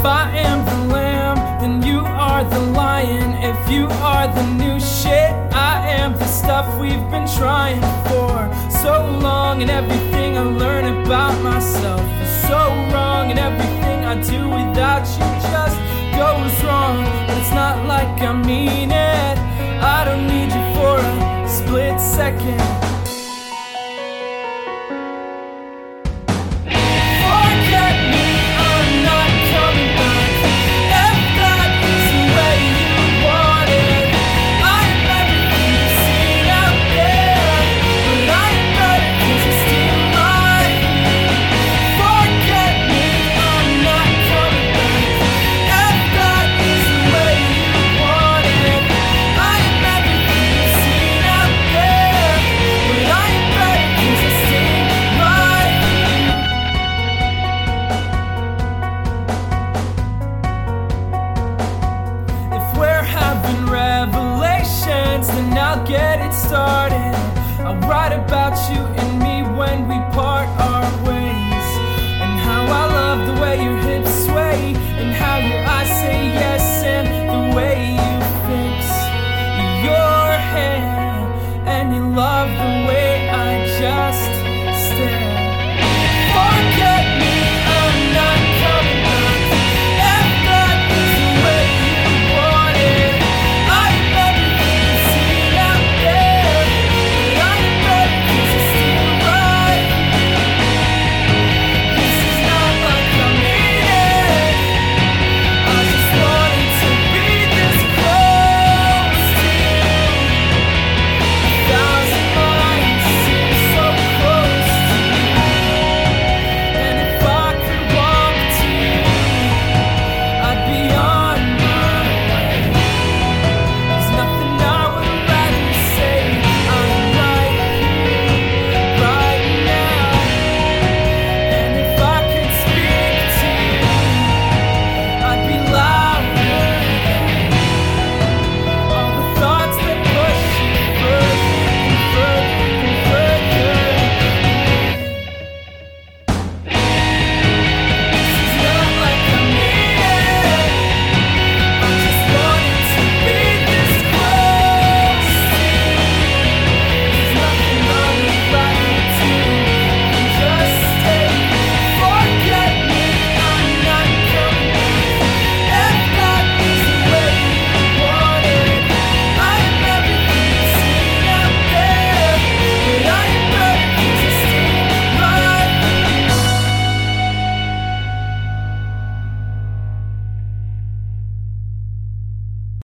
If I am the lamb, then you are the lion. If you are the new shit, I am the stuff we've been trying for so long. And everything I learn about myself is so wrong. And everything I do without you just goes wrong. But it's not like I mean it. Started. I'll write about you and me when we part our ways. And how I love the way your hips sway, and how your eyes say yes, and the way you fix your hair, and you love the